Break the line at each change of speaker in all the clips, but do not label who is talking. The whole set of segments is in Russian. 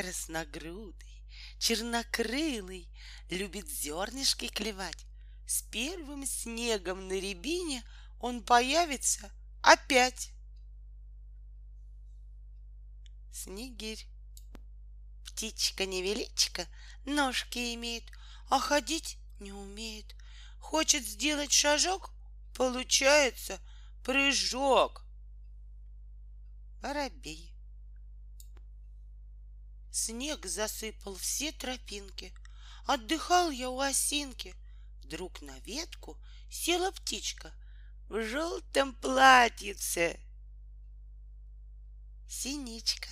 Красногрудый, чернокрылый, Любит зернышки клевать. С первым снегом на рябине Он появится опять. Снегирь. Птичка невеличка, ножки имеет, А ходить не умеет. Хочет сделать шажок, получается прыжок. Воробей. Снег засыпал все тропинки. Отдыхал я у осинки. Вдруг на ветку села птичка в желтом платьице. Синичка.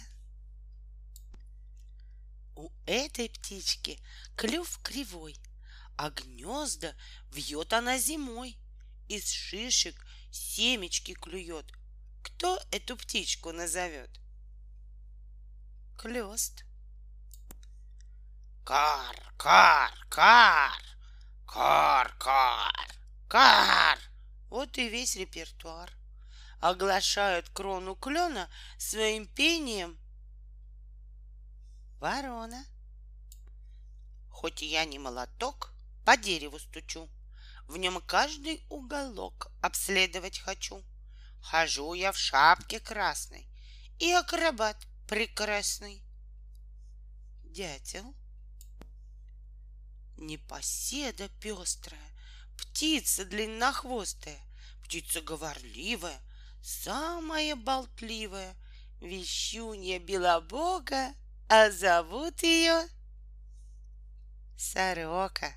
У этой птички клюв кривой, а гнезда вьет она зимой. Из шишек семечки клюет. Кто эту птичку назовет? Клёст.
Кар, кар, кар, кар, кар, кар.
Вот и весь репертуар. Оглашают крону клена своим пением ворона. Хоть я не молоток, по дереву стучу, В нем каждый уголок обследовать хочу. Хожу я в шапке красной И акробат прекрасный. Дятел Непоседа пестрая, птица длиннохвостая, птица говорливая, самая болтливая, вещунья белобога, а зовут ее Сорока.